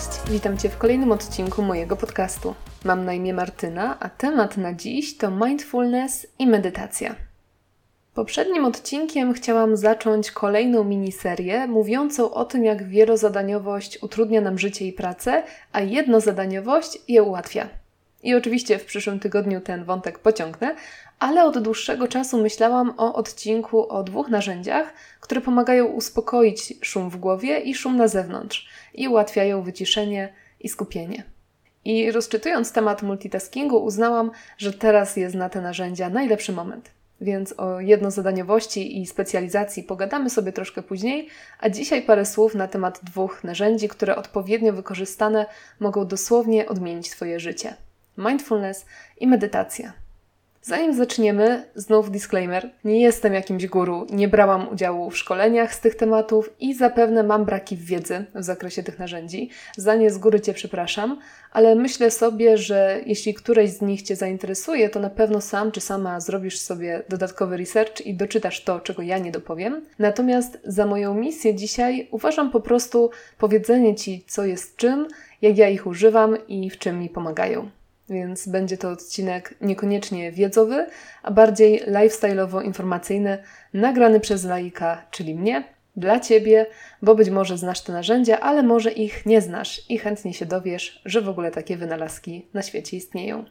Cześć, witam Cię w kolejnym odcinku mojego podcastu. Mam na imię Martyna, a temat na dziś to mindfulness i medytacja. Poprzednim odcinkiem chciałam zacząć kolejną miniserię mówiącą o tym, jak wielozadaniowość utrudnia nam życie i pracę, a jednozadaniowość je ułatwia. I oczywiście w przyszłym tygodniu ten wątek pociągnę, ale od dłuższego czasu myślałam o odcinku o dwóch narzędziach, które pomagają uspokoić szum w głowie i szum na zewnątrz i ułatwiają wyciszenie i skupienie. I rozczytując temat multitaskingu, uznałam, że teraz jest na te narzędzia najlepszy moment. Więc o jednozadaniowości i specjalizacji pogadamy sobie troszkę później, a dzisiaj parę słów na temat dwóch narzędzi, które odpowiednio wykorzystane mogą dosłownie odmienić Twoje życie: mindfulness i medytacja. Zanim zaczniemy, znów disclaimer: nie jestem jakimś guru, nie brałam udziału w szkoleniach z tych tematów i zapewne mam braki wiedzy w zakresie tych narzędzi. Za nie z góry Cię przepraszam, ale myślę sobie, że jeśli któreś z nich Cię zainteresuje, to na pewno sam czy sama zrobisz sobie dodatkowy research i doczytasz to, czego ja nie dopowiem. Natomiast za moją misję dzisiaj uważam po prostu powiedzenie Ci, co jest czym, jak ja ich używam i w czym mi pomagają więc będzie to odcinek niekoniecznie wiedzowy, a bardziej lifestyle'owo-informacyjny, nagrany przez laika, czyli mnie, dla Ciebie, bo być może znasz te narzędzia, ale może ich nie znasz i chętnie się dowiesz, że w ogóle takie wynalazki na świecie istnieją.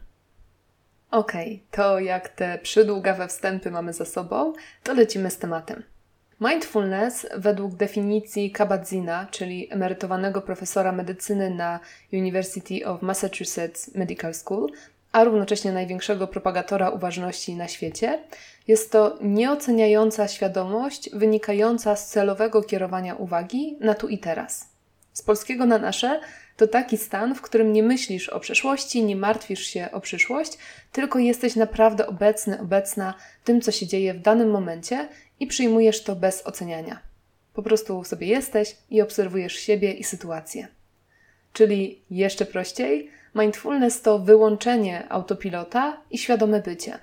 Ok, to jak te przydługawe wstępy mamy za sobą, to lecimy z tematem. Mindfulness, według definicji Kabat-Zina, czyli emerytowanego profesora medycyny na University of Massachusetts Medical School, a równocześnie największego propagatora uważności na świecie, jest to nieoceniająca świadomość wynikająca z celowego kierowania uwagi na tu i teraz. Z polskiego na nasze to taki stan, w którym nie myślisz o przeszłości, nie martwisz się o przyszłość, tylko jesteś naprawdę obecny, obecna tym, co się dzieje w danym momencie i przyjmujesz to bez oceniania. Po prostu sobie jesteś i obserwujesz siebie i sytuację. Czyli jeszcze prościej, mindfulness to wyłączenie autopilota i świadome bycie.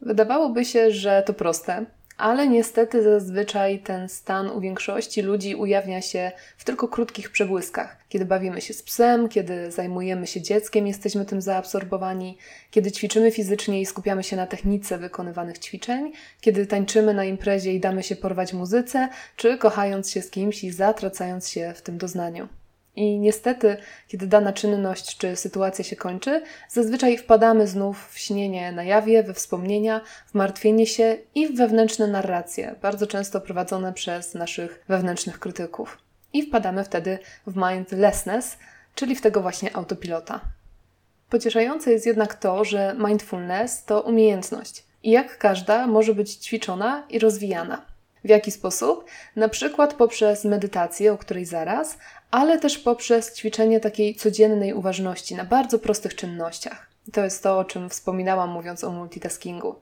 Wydawałoby się, że to proste, ale niestety zazwyczaj ten stan u większości ludzi ujawnia się w tylko krótkich przebłyskach. Kiedy bawimy się z psem, kiedy zajmujemy się dzieckiem, jesteśmy tym zaabsorbowani, kiedy ćwiczymy fizycznie i skupiamy się na technice wykonywanych ćwiczeń, kiedy tańczymy na imprezie i damy się porwać muzyce, czy kochając się z kimś i zatracając się w tym doznaniu. I niestety, kiedy dana czynność czy sytuacja się kończy, zazwyczaj wpadamy znów w śnienie na jawie, we wspomnienia, w martwienie się i w wewnętrzne narracje, bardzo często prowadzone przez naszych wewnętrznych krytyków. I wpadamy wtedy w mindlessness, czyli w tego właśnie autopilota. Pocieszające jest jednak to, że mindfulness to umiejętność i jak każda może być ćwiczona i rozwijana. W jaki sposób? Na przykład poprzez medytację, o której zaraz, ale też poprzez ćwiczenie takiej codziennej uważności na bardzo prostych czynnościach. To jest to, o czym wspominałam mówiąc o multitaskingu.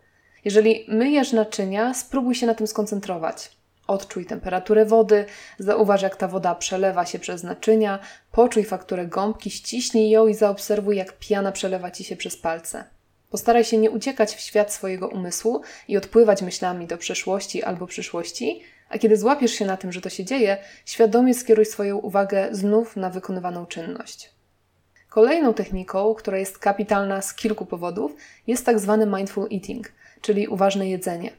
Jeżeli myjesz naczynia, spróbuj się na tym skoncentrować. Odczuj temperaturę wody, zauważ jak ta woda przelewa się przez naczynia, poczuj fakturę gąbki, ściśnij ją i zaobserwuj jak piana przelewa ci się przez palce. Postaraj się nie uciekać w świat swojego umysłu i odpływać myślami do przeszłości albo przyszłości, a kiedy złapiesz się na tym, że to się dzieje, świadomie skieruj swoją uwagę znów na wykonywaną czynność. Kolejną techniką, która jest kapitalna z kilku powodów, jest tak zwany mindful eating, czyli uważne jedzenie.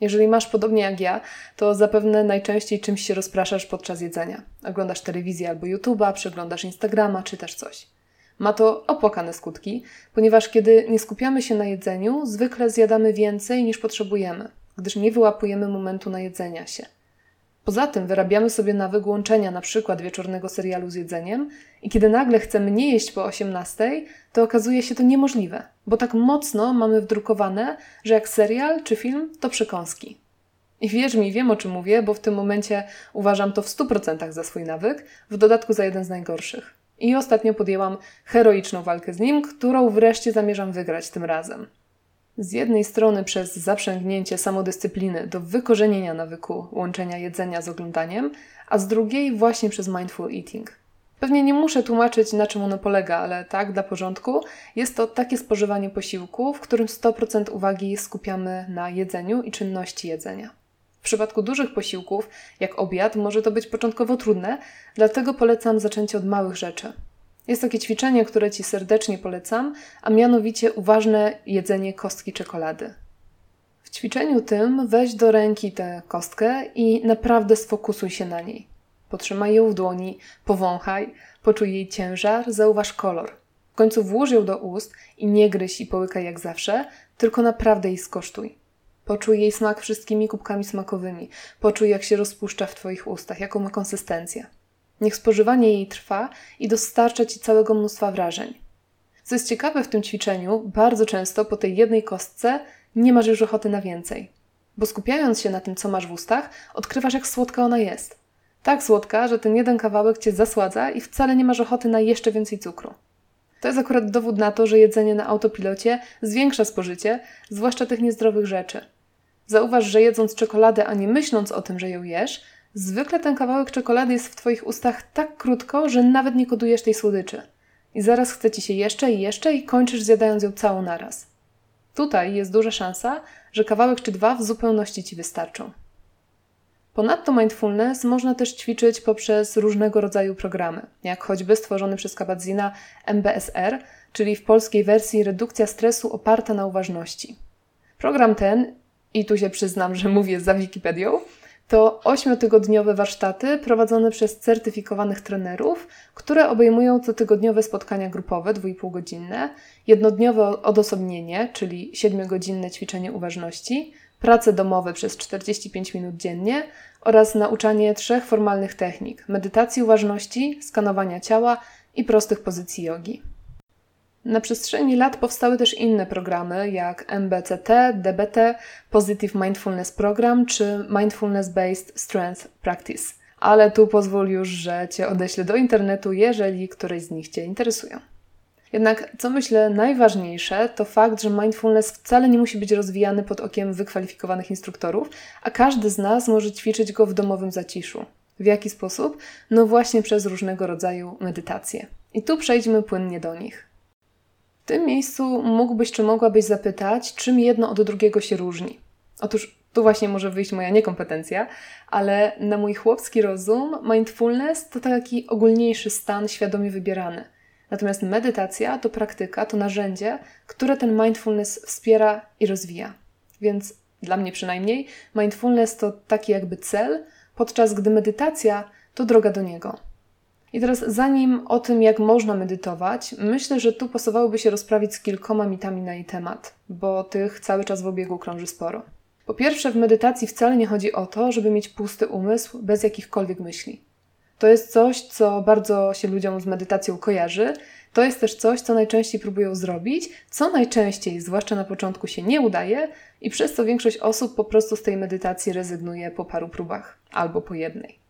Jeżeli masz podobnie jak ja, to zapewne najczęściej czymś się rozpraszasz podczas jedzenia. Oglądasz telewizję albo YouTube'a, przeglądasz Instagrama, czytasz coś. Ma to opłakane skutki, ponieważ kiedy nie skupiamy się na jedzeniu, zwykle zjadamy więcej niż potrzebujemy, gdyż nie wyłapujemy momentu na jedzenia się. Poza tym wyrabiamy sobie nawyk łączenia na przykład wieczornego serialu z jedzeniem i kiedy nagle chcemy nie jeść po 18, to okazuje się to niemożliwe, bo tak mocno mamy wdrukowane, że jak serial czy film to przekąski. I wierz mi, wiem o czym mówię, bo w tym momencie uważam to w 100% za swój nawyk, w dodatku za jeden z najgorszych. I ostatnio podjęłam heroiczną walkę z nim, którą wreszcie zamierzam wygrać tym razem. Z jednej strony przez zaprzęgnięcie samodyscypliny do wykorzenienia nawyku łączenia jedzenia z oglądaniem, a z drugiej właśnie przez mindful eating. Pewnie nie muszę tłumaczyć, na czym ono polega, ale tak, dla porządku, jest to takie spożywanie posiłku, w którym 100% uwagi skupiamy na jedzeniu i czynności jedzenia. Przypadku dużych posiłków, jak obiad, może to być początkowo trudne, dlatego polecam zaczęcie od małych rzeczy. Jest takie ćwiczenie, które Ci serdecznie polecam, a mianowicie uważne jedzenie kostki czekolady. W ćwiczeniu tym weź do ręki tę kostkę i naprawdę sfokusuj się na niej. Potrzymaj ją w dłoni, powąchaj, poczuj jej ciężar, zauważ kolor. W końcu włóż ją do ust i nie gryź i połykaj jak zawsze, tylko naprawdę jej skosztuj. Poczuj jej smak wszystkimi kubkami smakowymi. Poczuj, jak się rozpuszcza w Twoich ustach, jaką ma konsystencję. Niech spożywanie jej trwa i dostarcza Ci całego mnóstwa wrażeń. Co jest ciekawe w tym ćwiczeniu, bardzo często po tej jednej kostce nie masz już ochoty na więcej. Bo skupiając się na tym, co masz w ustach, odkrywasz, jak słodka ona jest. Tak słodka, że ten jeden kawałek cię zasładza i wcale nie masz ochoty na jeszcze więcej cukru. To jest akurat dowód na to, że jedzenie na autopilocie zwiększa spożycie, zwłaszcza tych niezdrowych rzeczy. Zauważ, że jedząc czekoladę, a nie myśląc o tym, że ją jesz, zwykle ten kawałek czekolady jest w Twoich ustach tak krótko, że nawet nie kodujesz tej słodyczy. I zaraz chce Ci się jeszcze i jeszcze i kończysz zjadając ją całą naraz. Tutaj jest duża szansa, że kawałek czy dwa w zupełności Ci wystarczą. Ponadto mindfulness można też ćwiczyć poprzez różnego rodzaju programy, jak choćby stworzony przez Kabat-Zina MBSR, czyli w polskiej wersji redukcja stresu oparta na uważności. Program ten, i tu się przyznam, że mówię za Wikipedią, to ośmiotygodniowe warsztaty prowadzone przez certyfikowanych trenerów, które obejmują cotygodniowe spotkania grupowe, 2,5 godzinne, jednodniowe odosobnienie, czyli 7-godzinne ćwiczenie uważności, prace domowe przez 45 minut dziennie oraz nauczanie trzech formalnych technik: medytacji uważności, skanowania ciała i prostych pozycji jogi. Na przestrzeni lat powstały też inne programy jak MBCT, DBT, Positive Mindfulness Program czy Mindfulness Based Strength Practice. Ale tu pozwól już, że Cię odeślę do internetu, jeżeli któreś z nich Cię interesują. Jednak co myślę najważniejsze, to fakt, że mindfulness wcale nie musi być rozwijany pod okiem wykwalifikowanych instruktorów, a każdy z nas może ćwiczyć go w domowym zaciszu. W jaki sposób? No właśnie przez różnego rodzaju medytacje. I tu przejdźmy płynnie do nich. W tym miejscu mógłbyś czy mogłabyś zapytać, czym jedno od drugiego się różni. Otóż tu właśnie może wyjść moja niekompetencja, ale na mój chłopski rozum mindfulness to taki ogólniejszy stan świadomie wybierany – Natomiast medytacja to praktyka, to narzędzie, które ten mindfulness wspiera i rozwija. Więc dla mnie przynajmniej mindfulness to taki jakby cel, podczas gdy medytacja to droga do niego. I teraz, zanim o tym, jak można medytować, myślę, że tu pasowałoby się rozprawić z kilkoma mitami na jej temat, bo tych cały czas w obiegu krąży sporo. Po pierwsze, w medytacji wcale nie chodzi o to, żeby mieć pusty umysł bez jakichkolwiek myśli. To jest coś, co bardzo się ludziom z medytacją kojarzy. To jest też coś, co najczęściej próbują zrobić, co najczęściej, zwłaszcza na początku, się nie udaje i przez co większość osób po prostu z tej medytacji rezygnuje po paru próbach albo po jednej.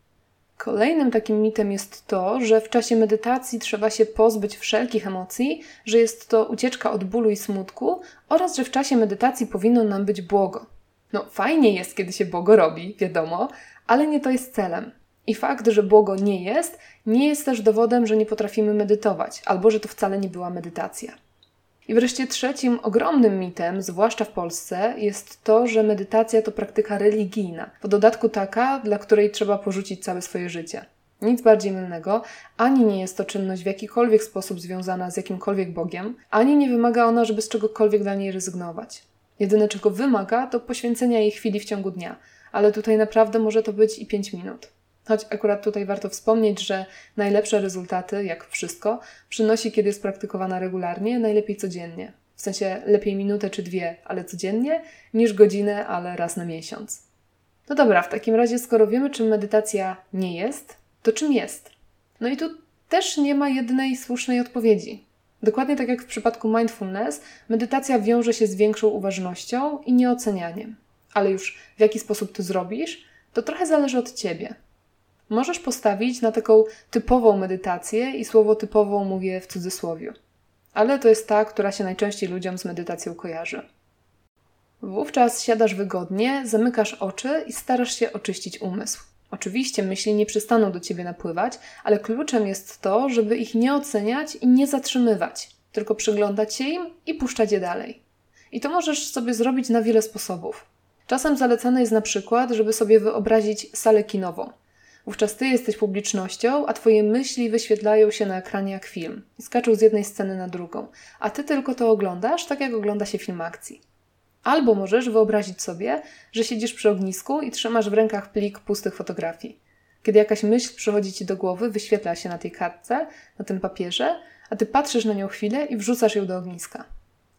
Kolejnym takim mitem jest to, że w czasie medytacji trzeba się pozbyć wszelkich emocji, że jest to ucieczka od bólu i smutku oraz że w czasie medytacji powinno nam być błogo. No, fajnie jest, kiedy się błogo robi, wiadomo, ale nie to jest celem. I fakt, że błogo nie jest, nie jest też dowodem, że nie potrafimy medytować, albo że to wcale nie była medytacja. I wreszcie trzecim ogromnym mitem, zwłaszcza w Polsce, jest to, że medytacja to praktyka religijna, w dodatku taka, dla której trzeba porzucić całe swoje życie. Nic bardziej mylnego, ani nie jest to czynność w jakikolwiek sposób związana z jakimkolwiek Bogiem, ani nie wymaga ona, żeby z czegokolwiek dla niej rezygnować. Jedyne, czego wymaga, to poświęcenia jej chwili w ciągu dnia, ale tutaj naprawdę może to być i 5 minut. Choć akurat tutaj warto wspomnieć, że najlepsze rezultaty, jak wszystko, przynosi, kiedy jest praktykowana regularnie, najlepiej codziennie. W sensie lepiej minutę czy dwie, ale codziennie, niż godzinę, ale raz na miesiąc. No dobra, w takim razie, skoro wiemy, czym medytacja nie jest, to czym jest? No i tu też nie ma jednej słusznej odpowiedzi. Dokładnie tak jak w przypadku mindfulness, medytacja wiąże się z większą uważnością i nieocenianiem. Ale już w jaki sposób to zrobisz, to trochę zależy od ciebie. Możesz postawić na taką typową medytację i słowo typową mówię w cudzysłowie. Ale to jest ta, która się najczęściej ludziom z medytacją kojarzy. Wówczas siadasz wygodnie, zamykasz oczy i starasz się oczyścić umysł. Oczywiście myśli nie przestaną do ciebie napływać, ale kluczem jest to, żeby ich nie oceniać i nie zatrzymywać, tylko przyglądać się im i puszczać je dalej. I to możesz sobie zrobić na wiele sposobów. Czasem zalecane jest na przykład, żeby sobie wyobrazić salę kinową. Wówczas ty jesteś publicznością, a twoje myśli wyświetlają się na ekranie jak film skaczą z jednej sceny na drugą, a ty tylko to oglądasz, tak jak ogląda się film akcji. Albo możesz wyobrazić sobie, że siedzisz przy ognisku i trzymasz w rękach plik pustych fotografii. Kiedy jakaś myśl przychodzi ci do głowy, wyświetla się na tej kartce, na tym papierze, a ty patrzysz na nią chwilę i wrzucasz ją do ogniska,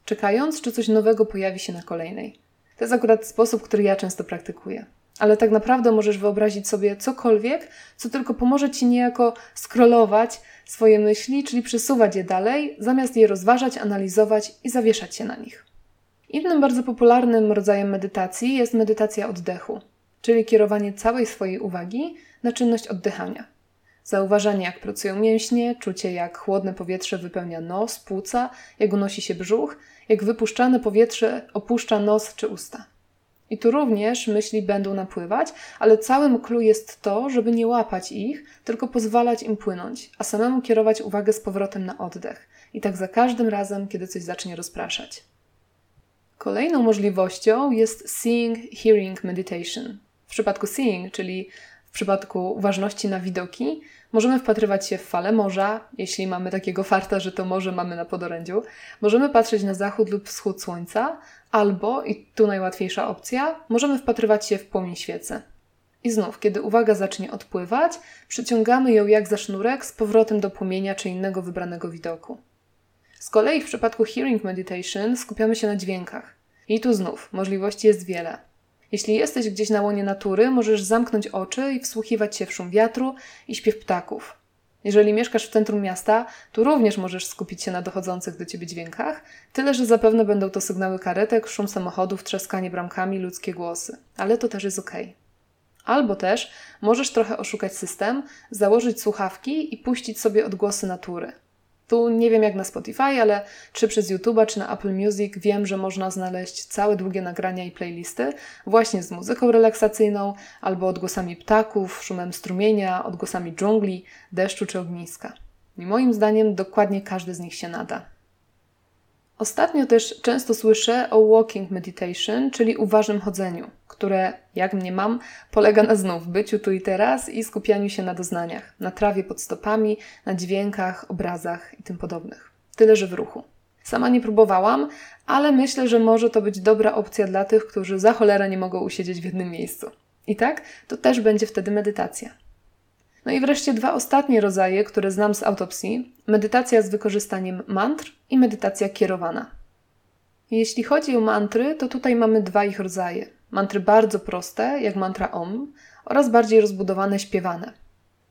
czekając, czy coś nowego pojawi się na kolejnej. To jest akurat sposób, który ja często praktykuję. Ale tak naprawdę możesz wyobrazić sobie cokolwiek, co tylko pomoże ci niejako skrolować swoje myśli, czyli przesuwać je dalej, zamiast je rozważać, analizować i zawieszać się na nich. Innym bardzo popularnym rodzajem medytacji jest medytacja oddechu, czyli kierowanie całej swojej uwagi na czynność oddychania. Zauważanie, jak pracują mięśnie, czucie, jak chłodne powietrze wypełnia nos, płuca, jak unosi się brzuch, jak wypuszczane powietrze opuszcza nos czy usta. I tu również myśli będą napływać, ale całym clue jest to, żeby nie łapać ich, tylko pozwalać im płynąć, a samemu kierować uwagę z powrotem na oddech. I tak za każdym razem, kiedy coś zacznie rozpraszać. Kolejną możliwością jest Seeing Hearing Meditation. W przypadku seeing, czyli w przypadku uważności na widoki, możemy wpatrywać się w fale morza, jeśli mamy takiego farta, że to morze mamy na podorędziu. Możemy patrzeć na zachód lub wschód słońca, albo, i tu najłatwiejsza opcja, możemy wpatrywać się w płomień świecy. I znów, kiedy uwaga zacznie odpływać, przyciągamy ją jak za sznurek z powrotem do płomienia czy innego wybranego widoku. Z kolei w przypadku hearing meditation skupiamy się na dźwiękach. I tu znów możliwości jest wiele. Jeśli jesteś gdzieś na łonie natury, możesz zamknąć oczy i wsłuchiwać się w szum wiatru i śpiew ptaków. Jeżeli mieszkasz w centrum miasta, tu również możesz skupić się na dochodzących do ciebie dźwiękach, tyle że zapewne będą to sygnały karetek, szum samochodów, trzaskanie bramkami, ludzkie głosy. Ale to też jest ok. Albo też możesz trochę oszukać system, założyć słuchawki i puścić sobie odgłosy natury. Tu nie wiem jak na Spotify, ale czy przez YouTube'a, czy na Apple Music wiem, że można znaleźć całe długie nagrania i playlisty właśnie z muzyką relaksacyjną, albo odgłosami ptaków, szumem strumienia, odgłosami dżungli, deszczu czy ogniska. I moim zdaniem dokładnie każdy z nich się nada. Ostatnio też często słyszę o walking meditation, czyli uważnym chodzeniu, które, jak mnie mam, polega na znów byciu tu i teraz i skupianiu się na doznaniach, na trawie pod stopami, na dźwiękach, obrazach i tym podobnych. Tyle, że w ruchu. Sama nie próbowałam, ale myślę, że może to być dobra opcja dla tych, którzy za cholerę nie mogą usiedzieć w jednym miejscu. I tak, to też będzie wtedy medytacja. No i wreszcie dwa ostatnie rodzaje, które znam z autopsji: medytacja z wykorzystaniem mantr i medytacja kierowana. Jeśli chodzi o mantry, to tutaj mamy dwa ich rodzaje. Mantry bardzo proste, jak mantra Om, oraz bardziej rozbudowane, śpiewane.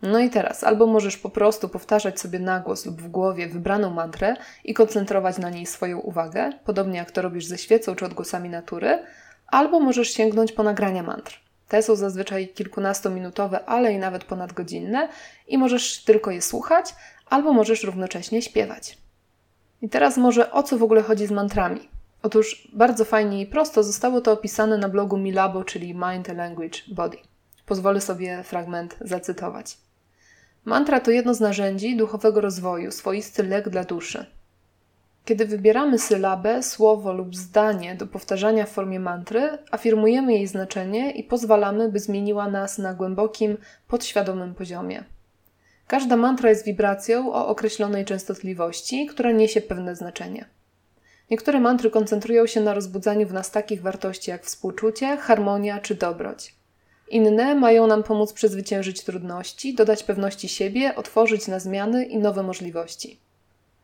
No i teraz, albo możesz po prostu powtarzać sobie na głos lub w głowie wybraną mantrę i koncentrować na niej swoją uwagę, podobnie jak to robisz ze świecą czy odgłosami natury, albo możesz sięgnąć po nagrania mantr. Te są zazwyczaj kilkunastominutowe, ale i nawet ponadgodzinne i możesz tylko je słuchać, albo możesz równocześnie śpiewać. I teraz może o co w ogóle chodzi z mantrami? Otóż bardzo fajnie i prosto zostało to opisane na blogu Milabo, czyli Mind, Language, Body. Pozwolę sobie fragment zacytować. Mantra to jedno z narzędzi duchowego rozwoju, swoisty lek dla duszy. Kiedy wybieramy sylabę, słowo lub zdanie do powtarzania w formie mantry, afirmujemy jej znaczenie i pozwalamy, by zmieniła nas na głębokim, podświadomym poziomie. Każda mantra jest wibracją o określonej częstotliwości, która niesie pewne znaczenie. Niektóre mantry koncentrują się na rozbudzaniu w nas takich wartości jak współczucie, harmonia czy dobroć. Inne mają nam pomóc przezwyciężyć trudności, dodać pewności siebie, otworzyć na zmiany i nowe możliwości.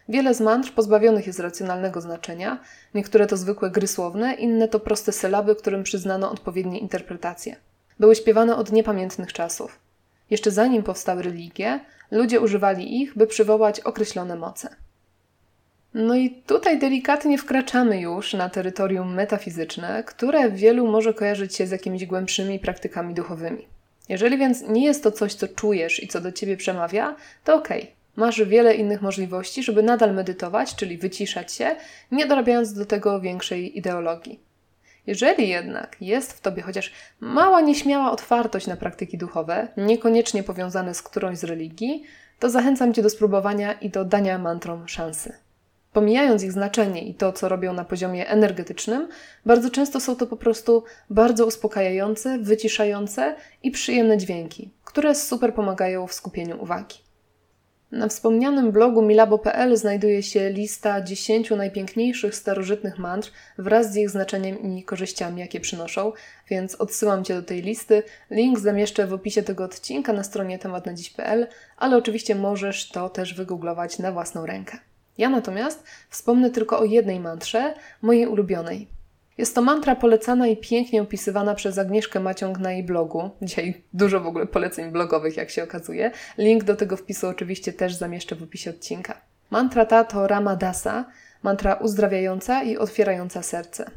Wiele z mantr pozbawionych jest racjonalnego znaczenia, niektóre to zwykłe gry słowne, inne to proste sylaby, którym przyznano odpowiednie interpretacje. Były śpiewane od niepamiętnych czasów. Jeszcze zanim powstały religie, ludzie używali ich, by przywołać określone moce. No i tutaj delikatnie wkraczamy już na terytorium metafizyczne, które wielu może kojarzyć się z jakimiś głębszymi praktykami duchowymi. Jeżeli więc nie jest to coś, co czujesz i co do ciebie przemawia, to okej. Okay. Masz wiele innych możliwości, żeby nadal medytować, czyli wyciszać się, nie dorabiając do tego większej ideologii. Jeżeli jednak jest w tobie chociaż mała nieśmiała otwartość na praktyki duchowe, niekoniecznie powiązane z którąś z religii, to zachęcam cię do spróbowania i do dania mantrom szansy. Pomijając ich znaczenie i to, co robią na poziomie energetycznym, bardzo często są to po prostu bardzo uspokajające, wyciszające i przyjemne dźwięki, które super pomagają w skupieniu uwagi. Na wspomnianym blogu milabo.pl znajduje się lista 10 najpiękniejszych starożytnych mantr wraz z ich znaczeniem i korzyściami, jakie przynoszą, więc odsyłam Cię do tej listy. Link zamieszczę w opisie tego odcinka na stronie tematnadziś.pl, ale oczywiście możesz to też wygooglować na własną rękę. Ja natomiast wspomnę tylko o jednej mantrze, mojej ulubionej. Jest to mantra polecana i pięknie opisywana przez Agnieszkę Maciąg na jej blogu. Dzisiaj dużo w ogóle poleceń blogowych, jak się okazuje. Link do tego wpisu oczywiście też zamieszczę w opisie odcinka. Mantra ta to Ramadasa, mantra uzdrawiająca i otwierająca serce.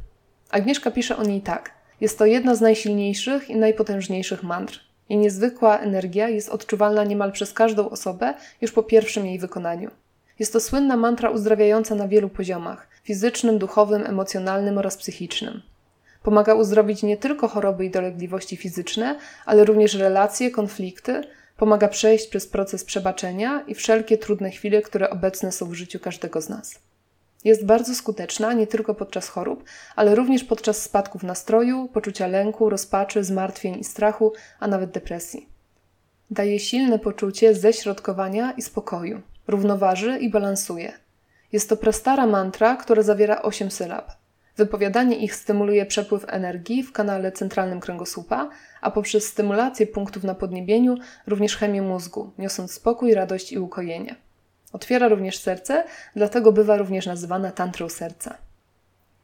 Agnieszka pisze o niej tak. Jest to jedna z najsilniejszych i najpotężniejszych mantr. Jej niezwykła energia jest odczuwalna niemal przez każdą osobę już po pierwszym jej wykonaniu. Jest to słynna mantra uzdrawiająca na wielu poziomach fizycznym, duchowym, emocjonalnym oraz psychicznym. Pomaga uzdrowić nie tylko choroby i dolegliwości fizyczne, ale również relacje, konflikty, pomaga przejść przez proces przebaczenia i wszelkie trudne chwile, które obecne są w życiu każdego z nas. Jest bardzo skuteczna nie tylko podczas chorób, ale również podczas spadków nastroju, poczucia lęku, rozpaczy, zmartwień i strachu, a nawet depresji. Daje silne poczucie ześrodkowania i spokoju równoważy i balansuje. Jest to prastara mantra, która zawiera 8 sylab. Wypowiadanie ich stymuluje przepływ energii w kanale centralnym kręgosłupa, a poprzez stymulację punktów na podniebieniu również chemię mózgu, niosąc spokój, radość i ukojenie. Otwiera również serce, dlatego bywa również nazywana tantrą serca.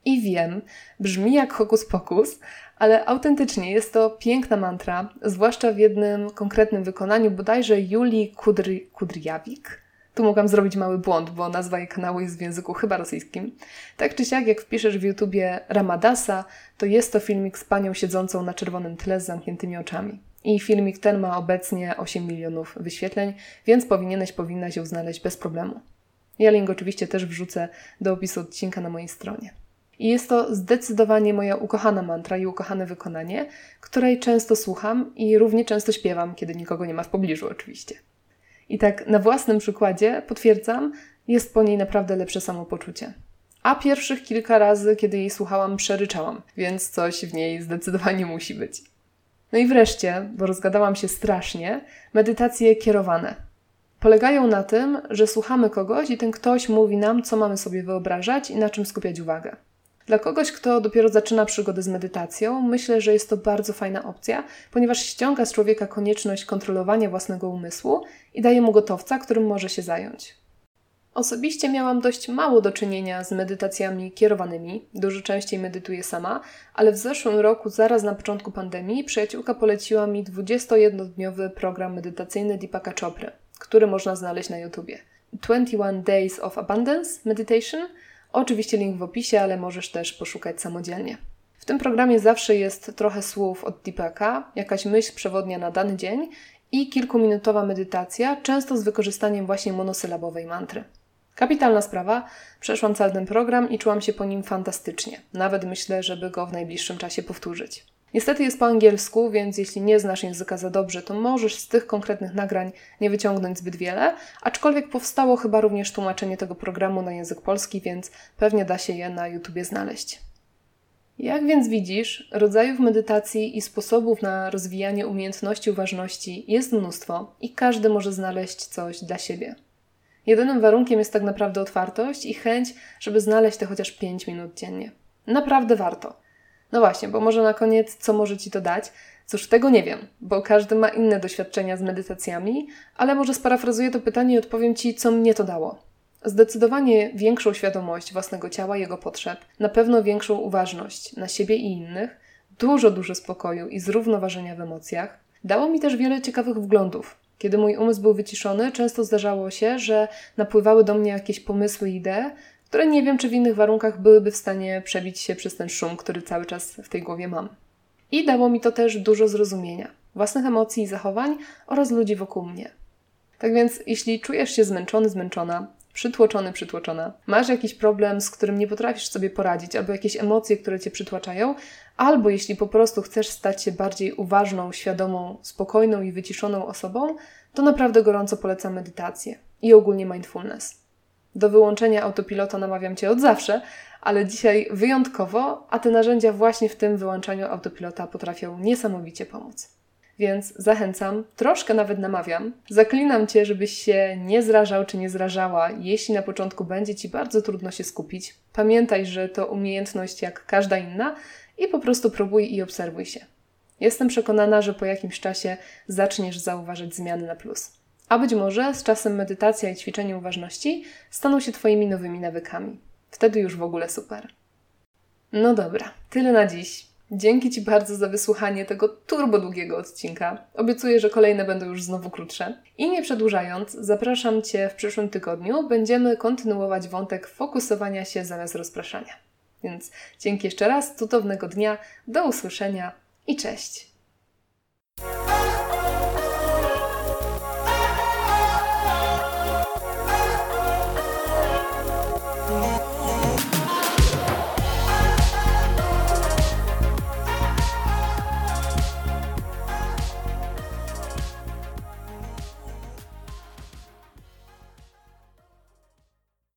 I wiem, brzmi jak hokus pokus, ale autentycznie jest to piękna mantra, zwłaszcza w jednym konkretnym wykonaniu bodajże Julii Kudry, Kudryjawik, tu mogłam zrobić mały błąd, bo nazwa jej kanału jest w języku chyba rosyjskim. Tak czy siak, jak wpiszesz w YouTubie Ramadasa, to jest to filmik z panią siedzącą na czerwonym tle z zamkniętymi oczami. I filmik ten ma obecnie 8 milionów wyświetleń, więc powinieneś, powinnaś ją znaleźć bez problemu. Ja link oczywiście też wrzucę do opisu odcinka na mojej stronie. I jest to zdecydowanie moja ukochana mantra i ukochane wykonanie, której często słucham i równie często śpiewam, kiedy nikogo nie ma w pobliżu oczywiście. I tak na własnym przykładzie potwierdzam, jest po niej naprawdę lepsze samopoczucie. A pierwszych kilka razy, kiedy jej słuchałam, przeryczałam, więc coś w niej zdecydowanie musi być. No i wreszcie, bo rozgadałam się strasznie, medytacje kierowane. Polegają na tym, że słuchamy kogoś i ten ktoś mówi nam, co mamy sobie wyobrażać i na czym skupiać uwagę. Dla kogoś, kto dopiero zaczyna przygodę z medytacją, myślę, że jest to bardzo fajna opcja, ponieważ ściąga z człowieka konieczność kontrolowania własnego umysłu i daje mu gotowca, którym może się zająć. Osobiście miałam dość mało do czynienia z medytacjami kierowanymi, dużo częściej medytuję sama, ale w zeszłym roku, zaraz na początku pandemii, przyjaciółka poleciła mi 21-dniowy program medytacyjny Deepaka Chopry, który można znaleźć na YouTubie. 21 Days of Abundance Meditation – Oczywiście link w opisie, ale możesz też poszukać samodzielnie. W tym programie zawsze jest trochę słów od Deepaka, jakaś myśl przewodnia na dany dzień i kilkuminutowa medytacja, często z wykorzystaniem właśnie monosylabowej mantry. Kapitalna sprawa, przeszłam cały ten program i czułam się po nim fantastycznie. Nawet myślę, żeby go w najbliższym czasie powtórzyć. Niestety jest po angielsku, więc jeśli nie znasz języka za dobrze, to możesz z tych konkretnych nagrań nie wyciągnąć zbyt wiele, aczkolwiek powstało chyba również tłumaczenie tego programu na język polski, więc pewnie da się je na YouTubie znaleźć. Jak więc widzisz, rodzajów medytacji i sposobów na rozwijanie umiejętności uważności jest mnóstwo i każdy może znaleźć coś dla siebie. Jedynym warunkiem jest tak naprawdę otwartość i chęć, żeby znaleźć te chociaż 5 minut dziennie. Naprawdę warto. No właśnie, bo może na koniec, co może Ci to dać? Cóż, tego nie wiem, bo każdy ma inne doświadczenia z medytacjami, ale może sparafrazuję to pytanie i odpowiem Ci, co mnie to dało. Zdecydowanie większą świadomość własnego ciała, jego potrzeb, na pewno większą uważność na siebie i innych, dużo, dużo spokoju i zrównoważenia w emocjach. Dało mi też wiele ciekawych wglądów. Kiedy mój umysł był wyciszony, często zdarzało się, że napływały do mnie jakieś pomysły idee, które nie wiem, czy w innych warunkach byłyby w stanie przebić się przez ten szum, który cały czas w tej głowie mam. I dało mi to też dużo zrozumienia własnych emocji i zachowań oraz ludzi wokół mnie. Tak więc, jeśli czujesz się zmęczony, zmęczona, przytłoczony, przytłoczona, masz jakiś problem, z którym nie potrafisz sobie poradzić, albo jakieś emocje, które cię przytłaczają, albo jeśli po prostu chcesz stać się bardziej uważną, świadomą, spokojną i wyciszoną osobą, to naprawdę gorąco polecam medytację i ogólnie mindfulness. Do wyłączenia autopilota namawiam Cię od zawsze, ale dzisiaj wyjątkowo, a te narzędzia właśnie w tym wyłączaniu autopilota potrafią niesamowicie pomóc. Więc zachęcam, troszkę nawet namawiam, zaklinam Cię, żebyś się nie zrażał czy nie zrażała, jeśli na początku będzie Ci bardzo trudno się skupić. Pamiętaj, że to umiejętność jak każda inna i po prostu próbuj i obserwuj się. Jestem przekonana, że po jakimś czasie zaczniesz zauważyć zmiany na plus. A być może z czasem medytacja i ćwiczenie uważności staną się Twoimi nowymi nawykami. Wtedy już w ogóle super. No dobra, tyle na dziś. Dzięki Ci bardzo za wysłuchanie tego turbo długiego odcinka. Obiecuję, że kolejne będą już znowu krótsze. I nie przedłużając, zapraszam Cię w przyszłym tygodniu. Będziemy kontynuować wątek fokusowania się zamiast rozpraszania. Więc dzięki jeszcze raz, cudownego dnia, do usłyszenia i cześć!